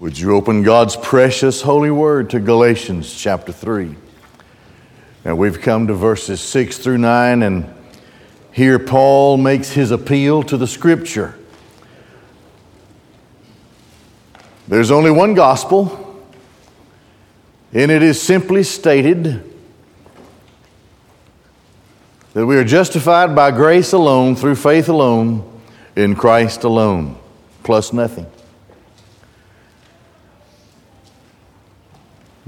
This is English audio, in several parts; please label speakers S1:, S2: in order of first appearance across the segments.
S1: Would you open God's precious holy word to Galatians chapter 3? And we've come to verses 6 through 9, and here Paul makes his appeal to the scripture. There's only one gospel, and it is simply stated that we are justified by grace alone, through faith alone, in Christ alone, plus nothing.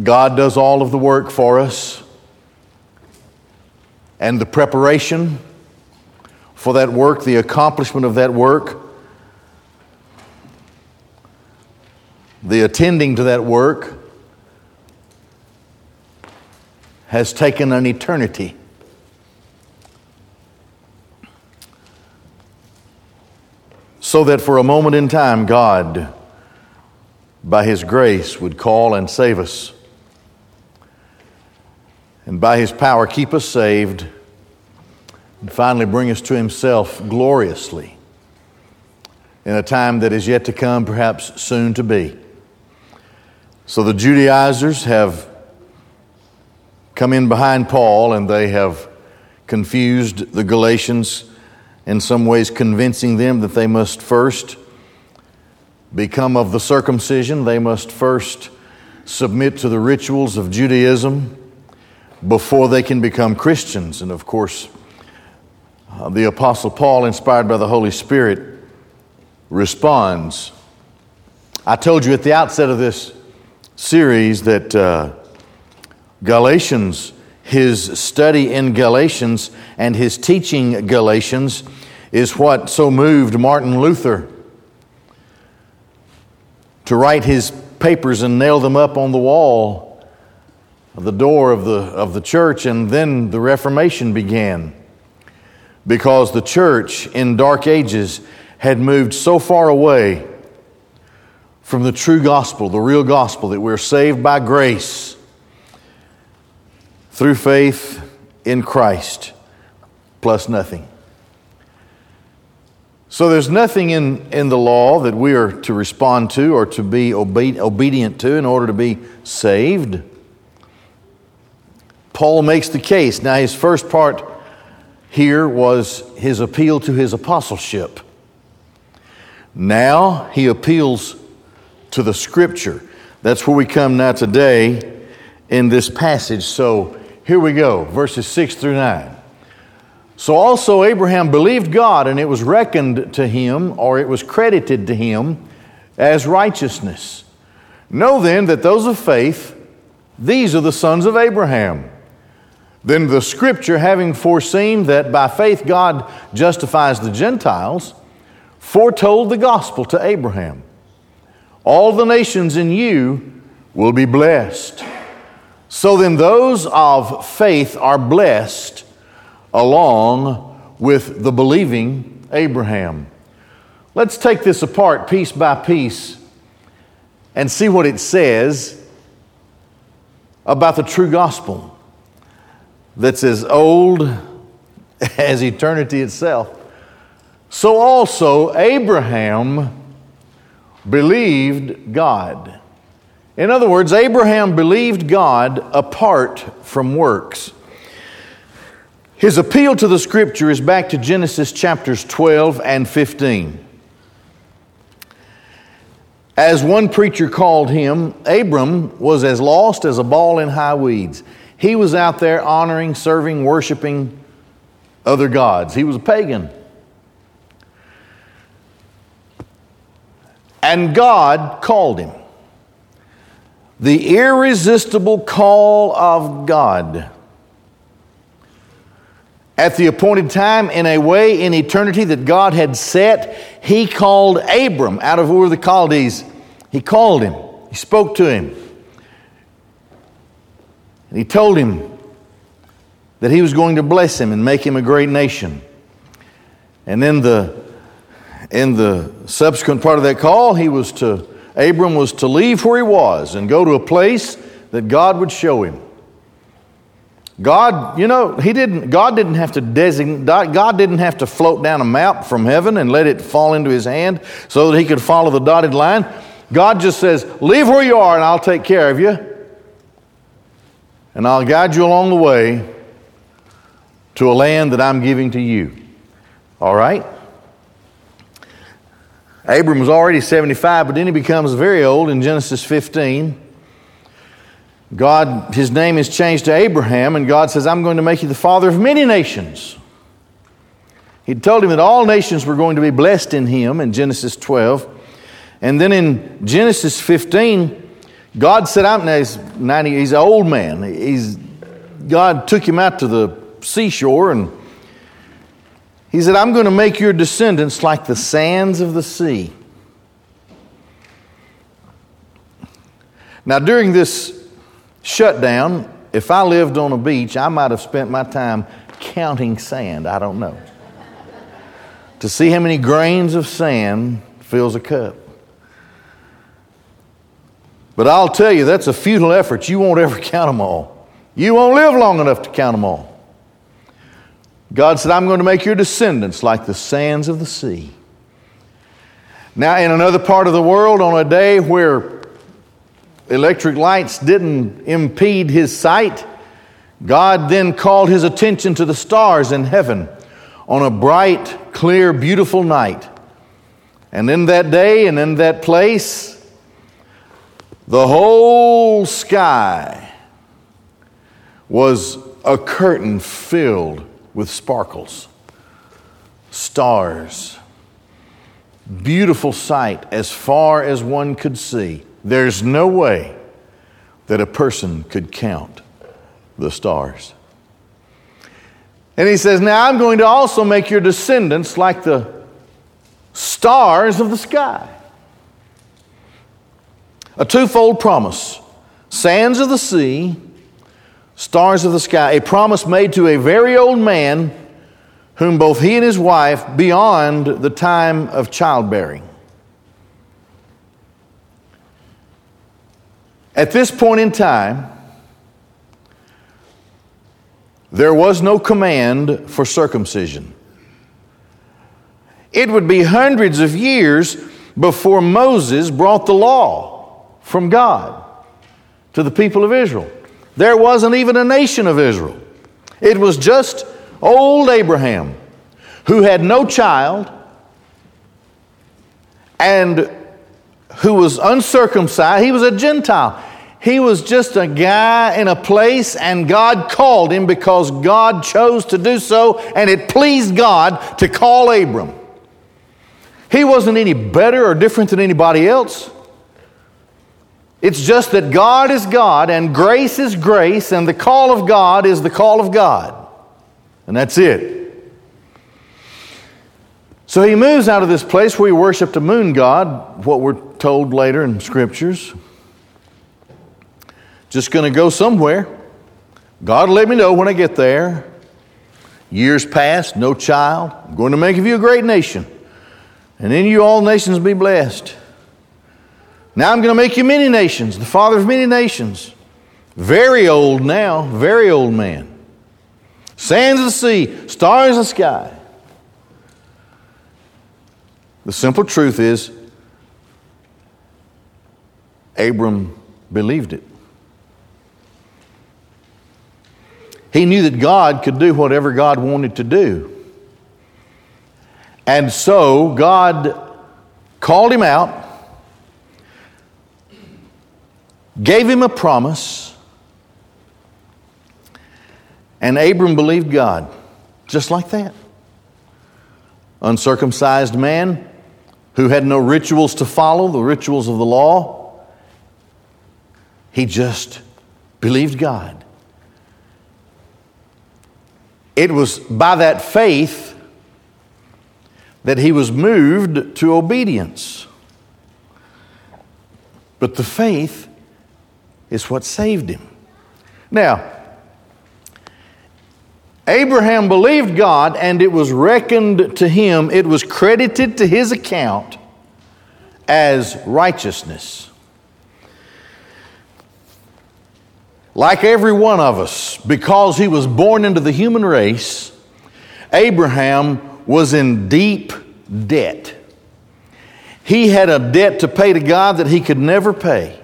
S1: God does all of the work for us, and the preparation for that work, the accomplishment of that work, the attending to that work has taken an eternity. So that for a moment in time, God, by His grace, would call and save us. And by His power, keep us saved and finally bring us to Himself gloriously in a time that is yet to come, perhaps soon to be. So the Judaizers have come in behind Paul and they have confused the Galatians, in some ways, convincing them that they must first become of the circumcision, they must first submit to the rituals of Judaism before they can become Christians. And of course, uh, the Apostle Paul, inspired by the Holy Spirit, responds. I told you at the outset of this series that uh, Galatians, his study in Galatians and his teaching Galatians, is what so moved Martin Luther to write his papers and nail them up on the wall the door of the, of the church, and then the Reformation began because the church in dark ages had moved so far away from the true gospel, the real gospel, that we're saved by grace through faith in Christ, plus nothing. So there's nothing in, in the law that we are to respond to or to be obe- obedient to in order to be saved. Paul makes the case. Now, his first part here was his appeal to his apostleship. Now he appeals to the scripture. That's where we come now today in this passage. So here we go, verses 6 through 9. So also Abraham believed God, and it was reckoned to him, or it was credited to him, as righteousness. Know then that those of faith, these are the sons of Abraham. Then the scripture, having foreseen that by faith God justifies the Gentiles, foretold the gospel to Abraham. All the nations in you will be blessed. So then, those of faith are blessed along with the believing Abraham. Let's take this apart piece by piece and see what it says about the true gospel that's as old as eternity itself. So also, Abraham believed God. In other words, Abraham believed God apart from works. His appeal to the scripture is back to Genesis chapters 12 and 15. As one preacher called him, Abram was as lost as a ball in high weeds. He was out there honoring, serving, worshiping other gods. He was a pagan. And God called him. The irresistible call of God. At the appointed time, in a way in eternity that God had set, He called Abram out of Ur the Chaldees. He called him, He spoke to him. And he told him that he was going to bless him and make him a great nation. And then the in the subsequent part of that call, he was to Abram was to leave where he was and go to a place that God would show him. God, you know, he didn't God didn't have to designate God didn't have to float down a map from heaven and let it fall into his hand so that he could follow the dotted line. God just says, Leave where you are and I'll take care of you. And I'll guide you along the way to a land that I'm giving to you. All right? Abram was already 75, but then he becomes very old in Genesis 15. God, his name is changed to Abraham, and God says, I'm going to make you the father of many nations. He told him that all nations were going to be blessed in him in Genesis 12. And then in Genesis 15, God said, I'm now he's 90, he's an old man. He's, God took him out to the seashore and he said, I'm going to make your descendants like the sands of the sea. Now, during this shutdown, if I lived on a beach, I might have spent my time counting sand. I don't know. to see how many grains of sand fills a cup. But I'll tell you, that's a futile effort. You won't ever count them all. You won't live long enough to count them all. God said, I'm going to make your descendants like the sands of the sea. Now, in another part of the world, on a day where electric lights didn't impede his sight, God then called his attention to the stars in heaven on a bright, clear, beautiful night. And in that day and in that place, the whole sky was a curtain filled with sparkles, stars, beautiful sight as far as one could see. There's no way that a person could count the stars. And he says, Now I'm going to also make your descendants like the stars of the sky. A twofold promise sands of the sea stars of the sky, a promise made to a very old man whom both he and his wife beyond the time of childbearing. At this point in time, there was no command for circumcision. It would be hundreds of years before Moses brought the law from God to the people of Israel. There wasn't even a nation of Israel. It was just old Abraham who had no child and who was uncircumcised. He was a Gentile. He was just a guy in a place, and God called him because God chose to do so, and it pleased God to call Abram. He wasn't any better or different than anybody else. It's just that God is God and grace is grace, and the call of God is the call of God. And that's it. So he moves out of this place where he worshiped a moon god, what we're told later in scriptures. Just going to go somewhere. God let me know when I get there. Years passed, no child. I'm going to make of you a great nation. And in you all nations be blessed. Now I'm going to make you many nations, the father of many nations. Very old now, very old man. Sands of the sea, stars of the sky. The simple truth is, Abram believed it. He knew that God could do whatever God wanted to do. And so God called him out gave him a promise, and Abram believed God, just like that. Uncircumcised man who had no rituals to follow, the rituals of the law, he just believed God. It was by that faith that he was moved to obedience. But the faith is what saved him. Now, Abraham believed God and it was reckoned to him, it was credited to his account as righteousness. Like every one of us, because he was born into the human race, Abraham was in deep debt. he had a debt to pay to God that he could never pay.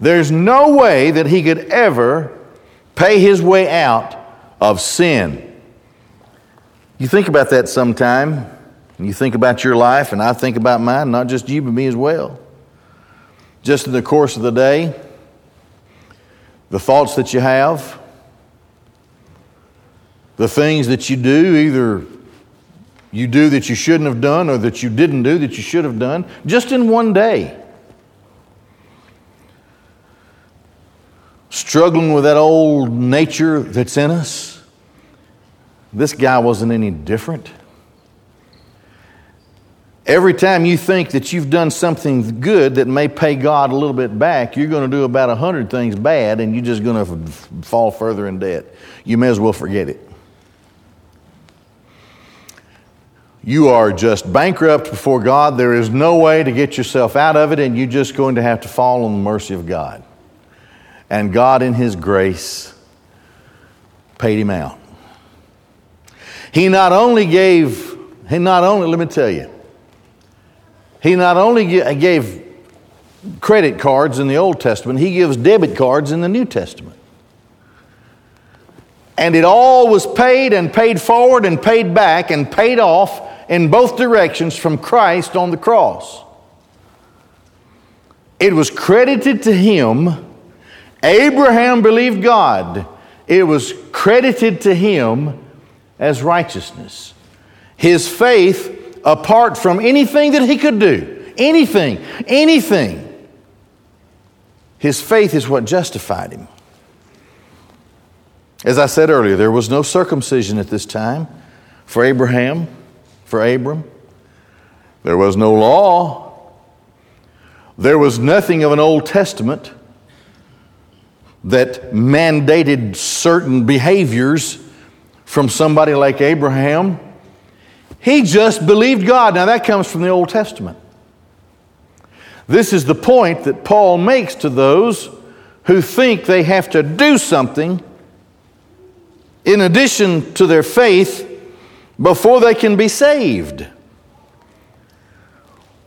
S1: There's no way that he could ever pay his way out of sin. You think about that sometime. You think about your life, and I think about mine, not just you, but me as well. Just in the course of the day, the thoughts that you have, the things that you do, either you do that you shouldn't have done or that you didn't do that you should have done, just in one day. Struggling with that old nature that's in us. This guy wasn't any different. Every time you think that you've done something good that may pay God a little bit back, you're going to do about a hundred things bad and you're just going to fall further in debt. You may as well forget it. You are just bankrupt before God. There is no way to get yourself out of it, and you're just going to have to fall on the mercy of God. And God, in His grace, paid him out. He not only gave, he not only, let me tell you, he not only gave credit cards in the Old Testament, he gives debit cards in the New Testament. And it all was paid and paid forward and paid back and paid off in both directions from Christ on the cross. It was credited to him. Abraham believed God. It was credited to him as righteousness. His faith apart from anything that he could do. Anything, anything. His faith is what justified him. As I said earlier, there was no circumcision at this time for Abraham, for Abram. There was no law. There was nothing of an Old Testament that mandated certain behaviors from somebody like Abraham he just believed God. Now, that comes from the Old Testament. This is the point that Paul makes to those who think they have to do something in addition to their faith before they can be saved.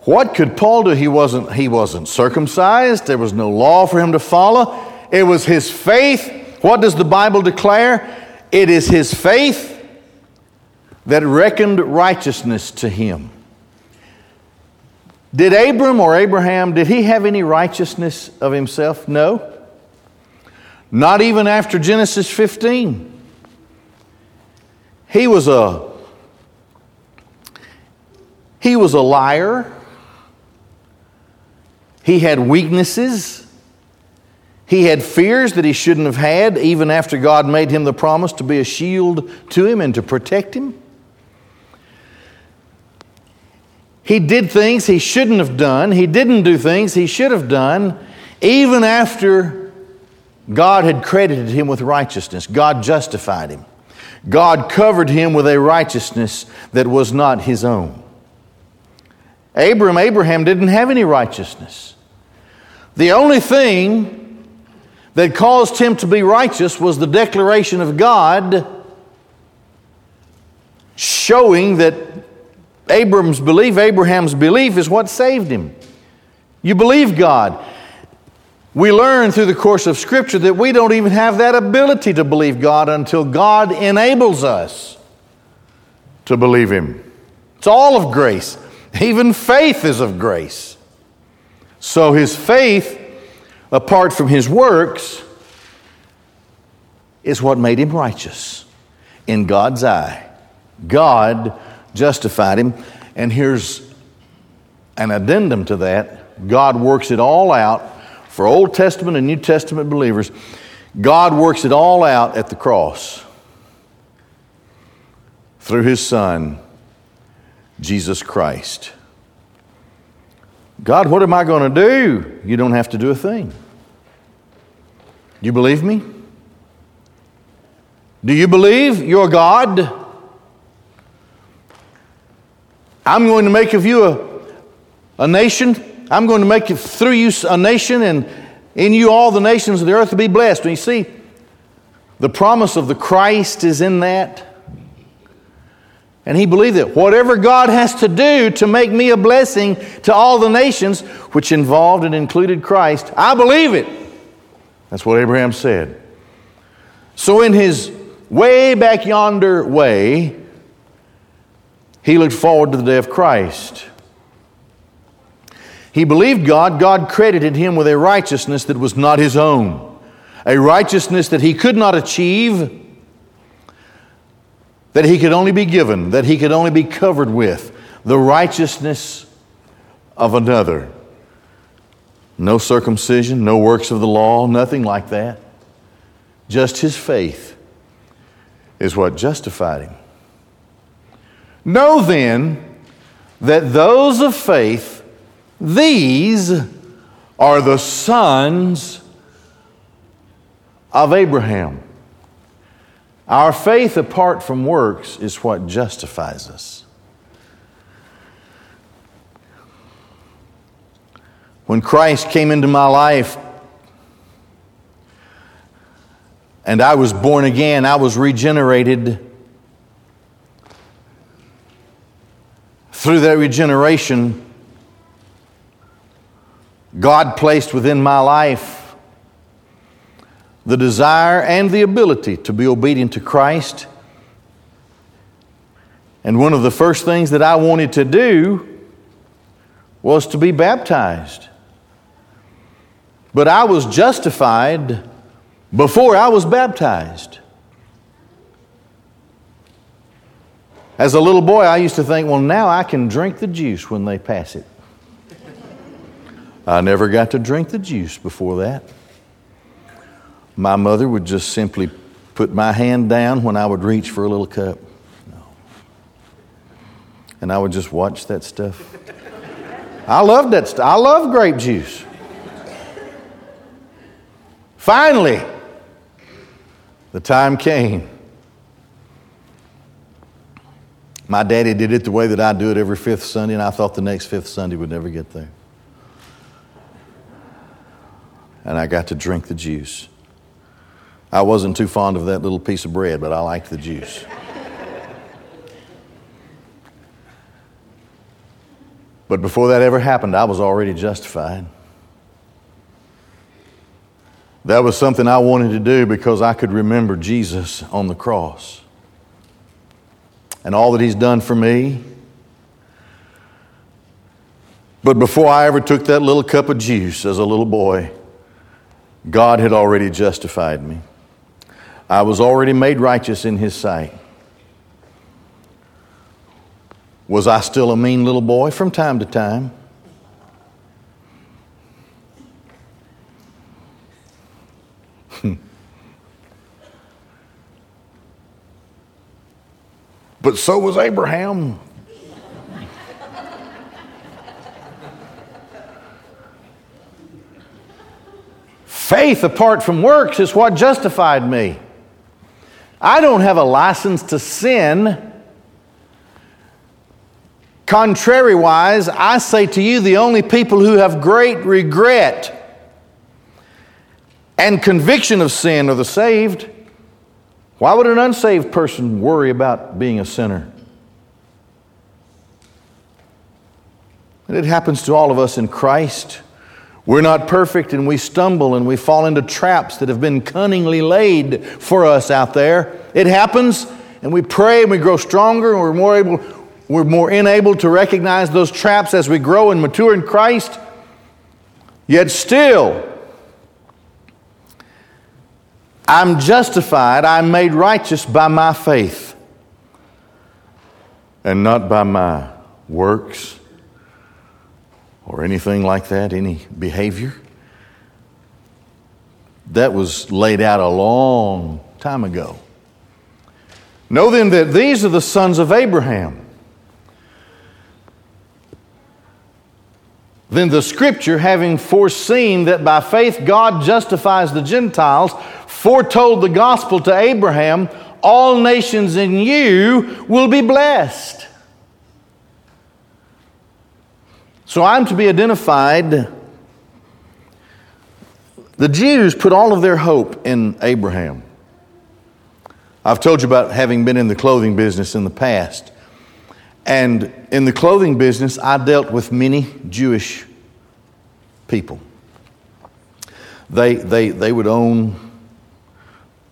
S1: What could Paul do? He wasn't, he wasn't circumcised, there was no law for him to follow. It was his faith. What does the Bible declare? It is his faith that reckoned righteousness to him. Did Abram or Abraham, did he have any righteousness of himself? No. Not even after Genesis 15. He was a he was a liar. He had weaknesses. He had fears that he shouldn't have had, even after God made him the promise to be a shield to him and to protect him. He did things he shouldn't have done. He didn't do things he should have done, even after God had credited him with righteousness. God justified him. God covered him with a righteousness that was not his own. Abram, Abraham didn't have any righteousness. The only thing that caused him to be righteous was the declaration of God showing that Abram's belief, Abraham's belief, is what saved him. You believe God. We learn through the course of Scripture that we don't even have that ability to believe God until God enables us to believe Him. It's all of grace. Even faith is of grace. So his faith, apart from his works, is what made him righteous in God's eye. God justified him. And here's an addendum to that God works it all out for Old Testament and New Testament believers. God works it all out at the cross through his Son, Jesus Christ. God, what am I going to do? You don't have to do a thing. Do you believe me? Do you believe your God? I'm going to make of you a, a nation. I'm going to make through you a nation, and in you all the nations of the earth will be blessed. And you see, the promise of the Christ is in that. And he believed that whatever God has to do to make me a blessing to all the nations, which involved and included Christ, I believe it. That's what Abraham said. So, in his way back yonder way, he looked forward to the day of Christ. He believed God. God credited him with a righteousness that was not his own, a righteousness that he could not achieve, that he could only be given, that he could only be covered with, the righteousness of another. No circumcision, no works of the law, nothing like that. Just his faith is what justified him. Know then that those of faith, these are the sons of Abraham. Our faith apart from works is what justifies us. When Christ came into my life and I was born again, I was regenerated. Through that regeneration, God placed within my life the desire and the ability to be obedient to Christ. And one of the first things that I wanted to do was to be baptized. But I was justified before I was baptized. As a little boy, I used to think, well, now I can drink the juice when they pass it. I never got to drink the juice before that. My mother would just simply put my hand down when I would reach for a little cup. And I would just watch that stuff. I loved that stuff. I love grape juice. Finally, the time came. My daddy did it the way that I do it every fifth Sunday, and I thought the next fifth Sunday would never get there. And I got to drink the juice. I wasn't too fond of that little piece of bread, but I liked the juice. but before that ever happened, I was already justified. That was something I wanted to do because I could remember Jesus on the cross and all that He's done for me. But before I ever took that little cup of juice as a little boy, God had already justified me. I was already made righteous in His sight. Was I still a mean little boy from time to time? but so was Abraham. Faith apart from works is what justified me. I don't have a license to sin. Contrariwise, I say to you, the only people who have great regret and conviction of sin are the saved. Why would an unsaved person worry about being a sinner? And it happens to all of us in Christ. We're not perfect and we stumble and we fall into traps that have been cunningly laid for us out there. It happens and we pray and we grow stronger and we're more able we're more enabled to recognize those traps as we grow and mature in Christ. Yet still I'm justified, I'm made righteous by my faith and not by my works or anything like that, any behavior. That was laid out a long time ago. Know then that these are the sons of Abraham. Then the scripture, having foreseen that by faith God justifies the Gentiles, foretold the gospel to Abraham, all nations in you will be blessed. So I'm to be identified. The Jews put all of their hope in Abraham. I've told you about having been in the clothing business in the past. And in the clothing business, I dealt with many Jewish people. They, they, they would own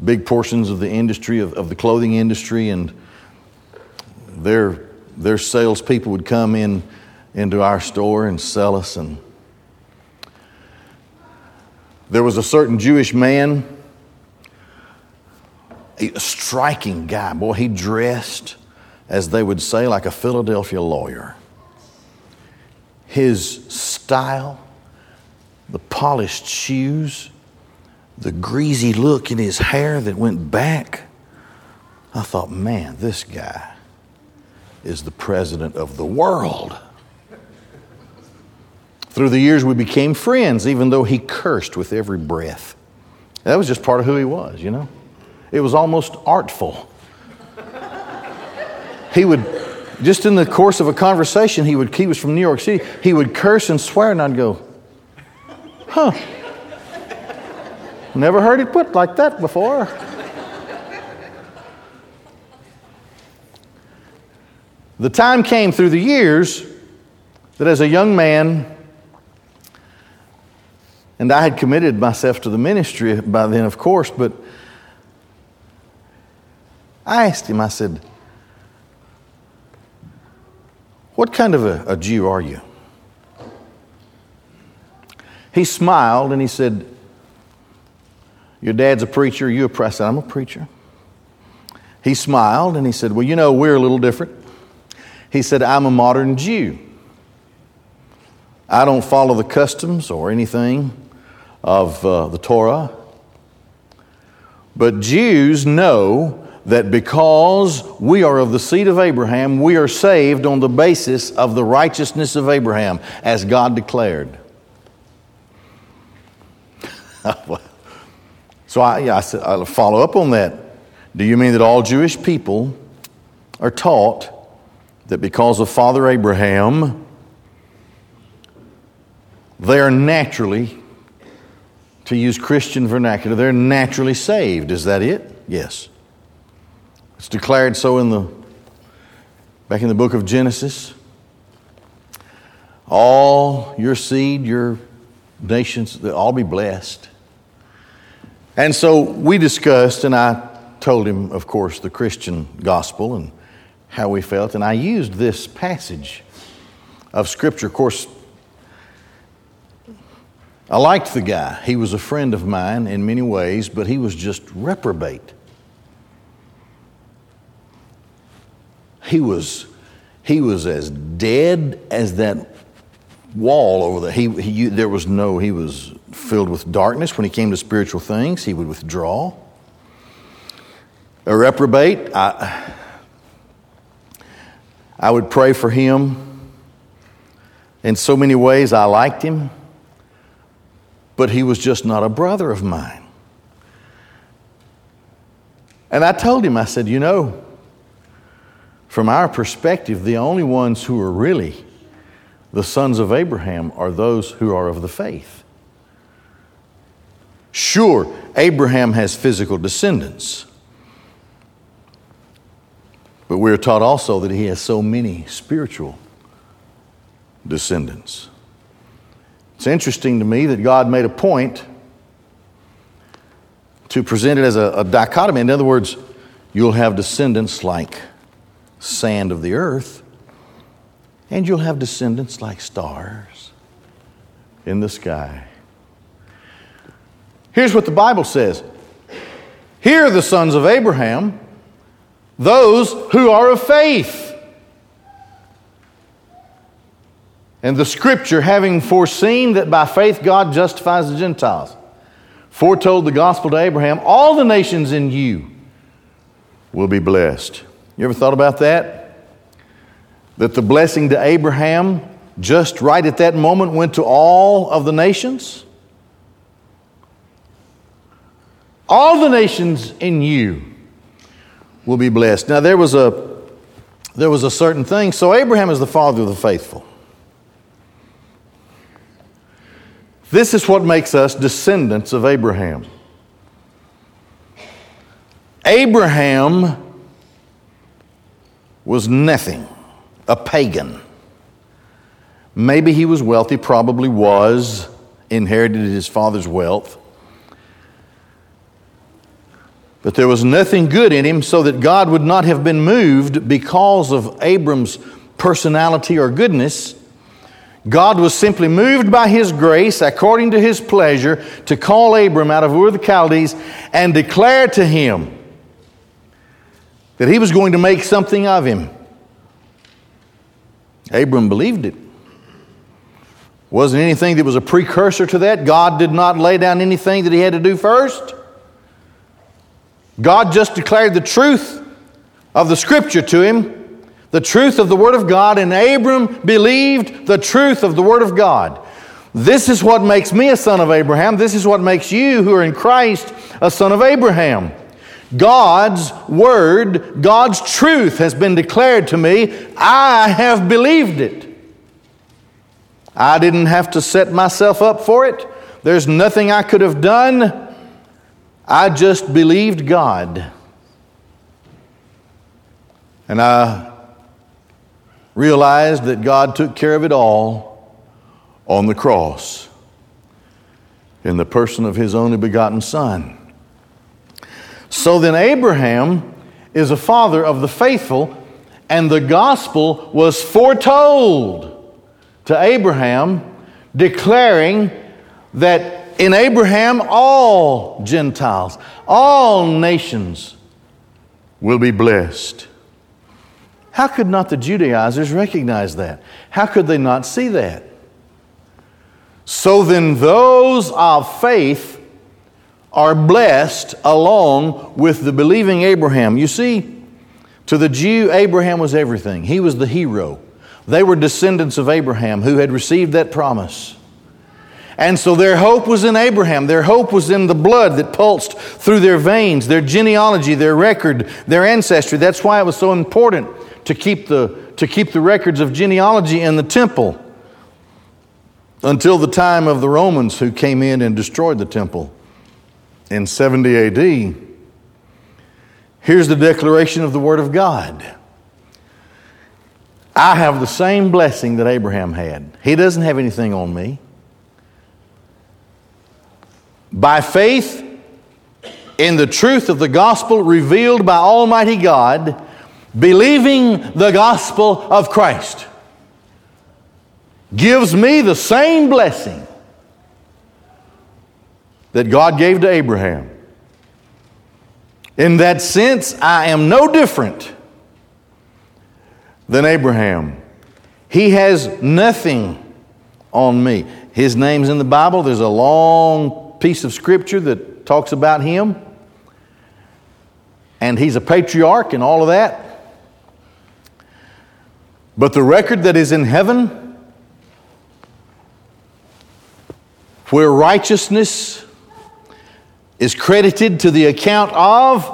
S1: big portions of the industry, of, of the clothing industry, and their, their salespeople would come in into our store and sell us. And there was a certain Jewish man, a striking guy. Boy, he dressed, as they would say, like a Philadelphia lawyer. His style, the polished shoes, the greasy look in his hair that went back. I thought, man, this guy is the president of the world. Through the years, we became friends, even though he cursed with every breath. That was just part of who he was, you know? It was almost artful. he would, just in the course of a conversation, he, would, he was from New York City, he would curse and swear, and I'd go, huh. Never heard it put like that before. the time came through the years that as a young man, and I had committed myself to the ministry by then, of course, but I asked him, I said, What kind of a, a Jew are you? He smiled and he said, your dad's a preacher, you a preacher. I said, I'm a preacher. He smiled and he said, Well, you know, we're a little different. He said, I'm a modern Jew. I don't follow the customs or anything of uh, the Torah. But Jews know that because we are of the seed of Abraham, we are saved on the basis of the righteousness of Abraham, as God declared. So I, yeah, I I'll follow up on that. Do you mean that all Jewish people are taught that because of Father Abraham, they are naturally, to use Christian vernacular, they're naturally saved? Is that it? Yes. It's declared so in the back in the book of Genesis. All your seed, your nations, they'll all be blessed. And so we discussed, and I told him, of course, the Christian gospel and how we felt. And I used this passage of Scripture. Of course, I liked the guy. He was a friend of mine in many ways, but he was just reprobate. He was, he was as dead as that wall over there. He, he, there was no, he was filled with darkness. When he came to spiritual things, he would withdraw. A reprobate, I, I would pray for him. In so many ways, I liked him, but he was just not a brother of mine. And I told him, I said, you know, from our perspective, the only ones who are really the sons of Abraham are those who are of the faith. Sure, Abraham has physical descendants. But we're taught also that he has so many spiritual descendants. It's interesting to me that God made a point to present it as a, a, dichotomy. In other words, you'll have descendants like sand of the earth, and you'll have descendants like stars in the sky. Here's what the Bible says Here are the sons of Abraham, those who are of faith. And the scripture, having foreseen that by faith God justifies the Gentiles, foretold the gospel to Abraham, all the nations in you will be blessed. You ever thought about that? that the blessing to Abraham, just right at that moment, went to all of the nations? All the nations in you will be blessed. Now, there was a, there was a certain thing. So, Abraham is the father of the faithful. This is what makes us descendants of Abraham. Abraham was nothing a pagan. Maybe he was wealthy, probably was, inherited his father's wealth. But there was nothing good in him, so that God would not have been moved because of Abram's personality or goodness. God was simply moved by his grace, according to his pleasure, to call Abram out of Ur of the Chaldees and declare to him that he was going to make something of him. Abram believed it. Wasn't anything that was a precursor to that. God did not lay down anything that he had to do first. God just declared the truth of the scripture to him the truth of the Word of God, and Abram believed the truth of the Word of God. This is what makes me a son of Abraham. This is what makes you who are in Christ a son of Abraham. God's Word, God's truth has been declared to me. I have believed it. I didn't have to set myself up for it. There's nothing I could have done. I just believed God. And I realized that God took care of it all on the cross in the person of his only begotten Son. So then, Abraham is a father of the faithful, and the gospel was foretold to Abraham, declaring that in Abraham all Gentiles, all nations will be blessed. How could not the Judaizers recognize that? How could they not see that? So then, those of faith are blessed along with the believing Abraham. You see, to the Jew, Abraham was everything, he was the hero. They were descendants of Abraham who had received that promise. And so their hope was in Abraham. Their hope was in the blood that pulsed through their veins, their genealogy, their record, their ancestry. That's why it was so important to keep the, to keep the records of genealogy in the temple until the time of the Romans who came in and destroyed the temple in 70 AD. Here's the declaration of the Word of God. I have the same blessing that Abraham had. He doesn't have anything on me. By faith in the truth of the gospel revealed by Almighty God, believing the gospel of Christ gives me the same blessing that God gave to Abraham. In that sense, I am no different than Abraham. He has nothing on me. His name's in the Bible. There's a long piece of scripture that talks about him. And he's a patriarch and all of that. But the record that is in heaven, where righteousness is credited to the account of,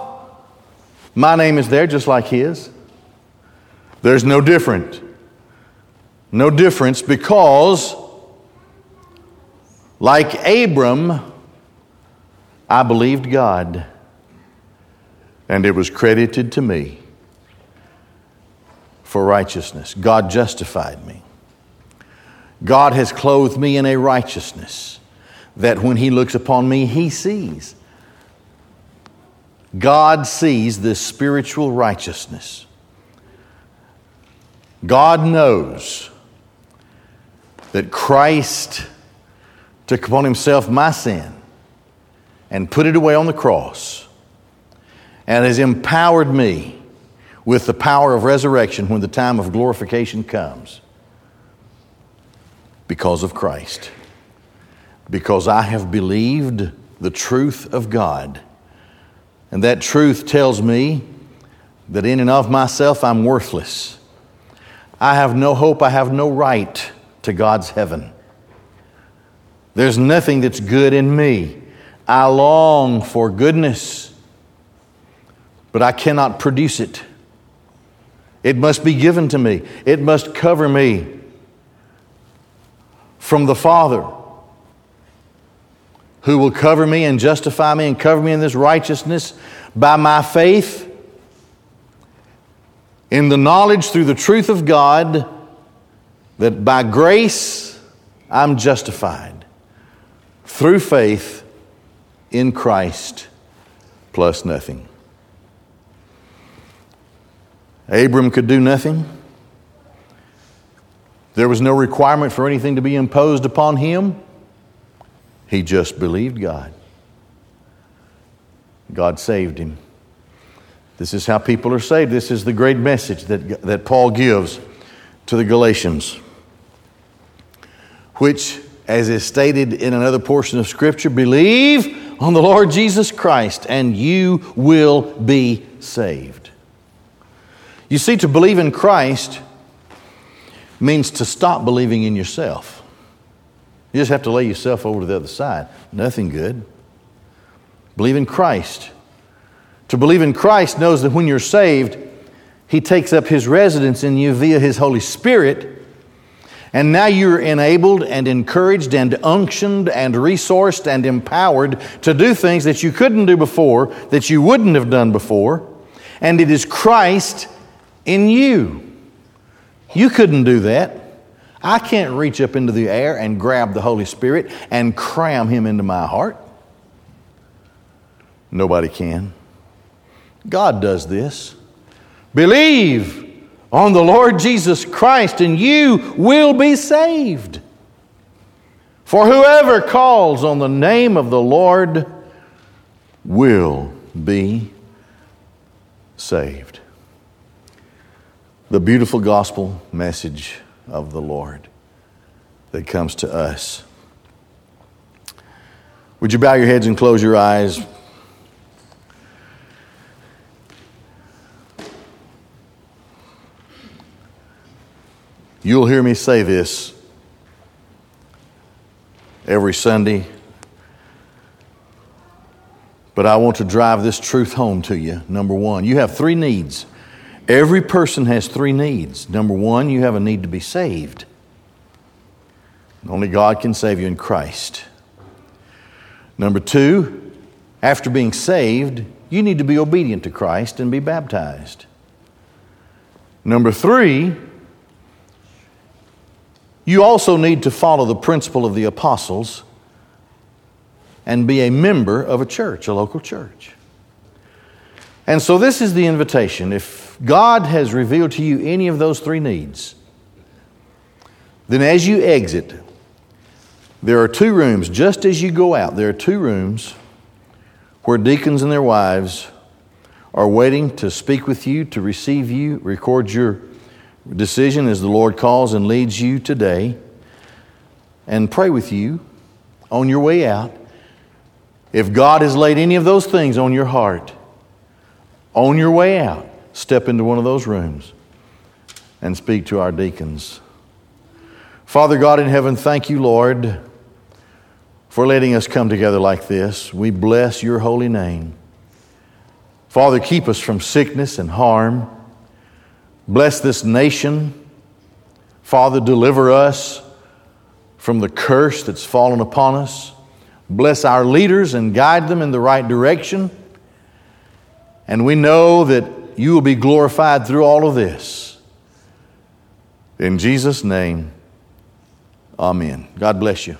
S1: my name is there just like his. There's no different. No difference because, like Abram, I believed God and it was credited to me for righteousness. God justified me. God has clothed me in a righteousness that when He looks upon me, He sees. God sees this spiritual righteousness. God knows that Christ took upon Himself my sin and put it away on the cross and has empowered me with the power of resurrection when the time of glorification comes because of Christ. Because I have believed the truth of God. And that truth tells me that in and of myself I'm worthless. I have no hope, I have no right to God's heaven. There's nothing that's good in me. I long for goodness, but I cannot produce it. It must be given to me. It must cover me from the Father who will cover me and justify me and cover me in this righteousness by my faith in the knowledge through the truth of God that by grace I'm justified through faith in Christ plus nothing. Abram could do nothing. There was no requirement for anything to be imposed upon him. He just believed God. God saved him. This is how people are saved. This is the great message that, that Paul gives to the Galatians, which, as is stated in another portion of Scripture, believe on the Lord Jesus Christ and you will be saved. You see, to believe in Christ means to stop believing in yourself. You just have to lay yourself over to the other side. Nothing good. Believe in Christ. To believe in Christ knows that when you're saved, He takes up His residence in you via His Holy Spirit. And now you're enabled and encouraged and unctioned and resourced and empowered to do things that you couldn't do before, that you wouldn't have done before. And it is Christ in you. You couldn't do that. I can't reach up into the air and grab the Holy Spirit and cram Him into my heart. Nobody can. God does this. Believe on the Lord Jesus Christ and you will be saved. For whoever calls on the name of the Lord will be saved the beautiful gospel message of the Lord that comes to us. Would you bow your heads and close your eyes? You'll hear me say this every Sunday, but I want to drive this truth home to you. Number one, you have three needs. Every person has three needs. Number one, you have a need to be saved. Only God can save you in Christ. Number two, after being saved, you need to be obedient to Christ and be baptized. Number three, you also need to follow the principle of the apostles and be a member of a church, a local church. And so, this is the invitation. If God has revealed to you any of those three needs, then as you exit, there are two rooms, just as you go out, there are two rooms where deacons and their wives are waiting to speak with you, to receive you, record your decision as the Lord calls and leads you today, and pray with you on your way out. If God has laid any of those things on your heart, on your way out, step into one of those rooms and speak to our deacons. Father God in heaven, thank you, Lord, for letting us come together like this. We bless your holy name. Father, keep us from sickness and harm. Bless this nation. Father, deliver us from the curse that's fallen upon us. Bless our leaders and guide them in the right direction. And we know that you will be glorified through all of this. In Jesus' name, amen. God bless you.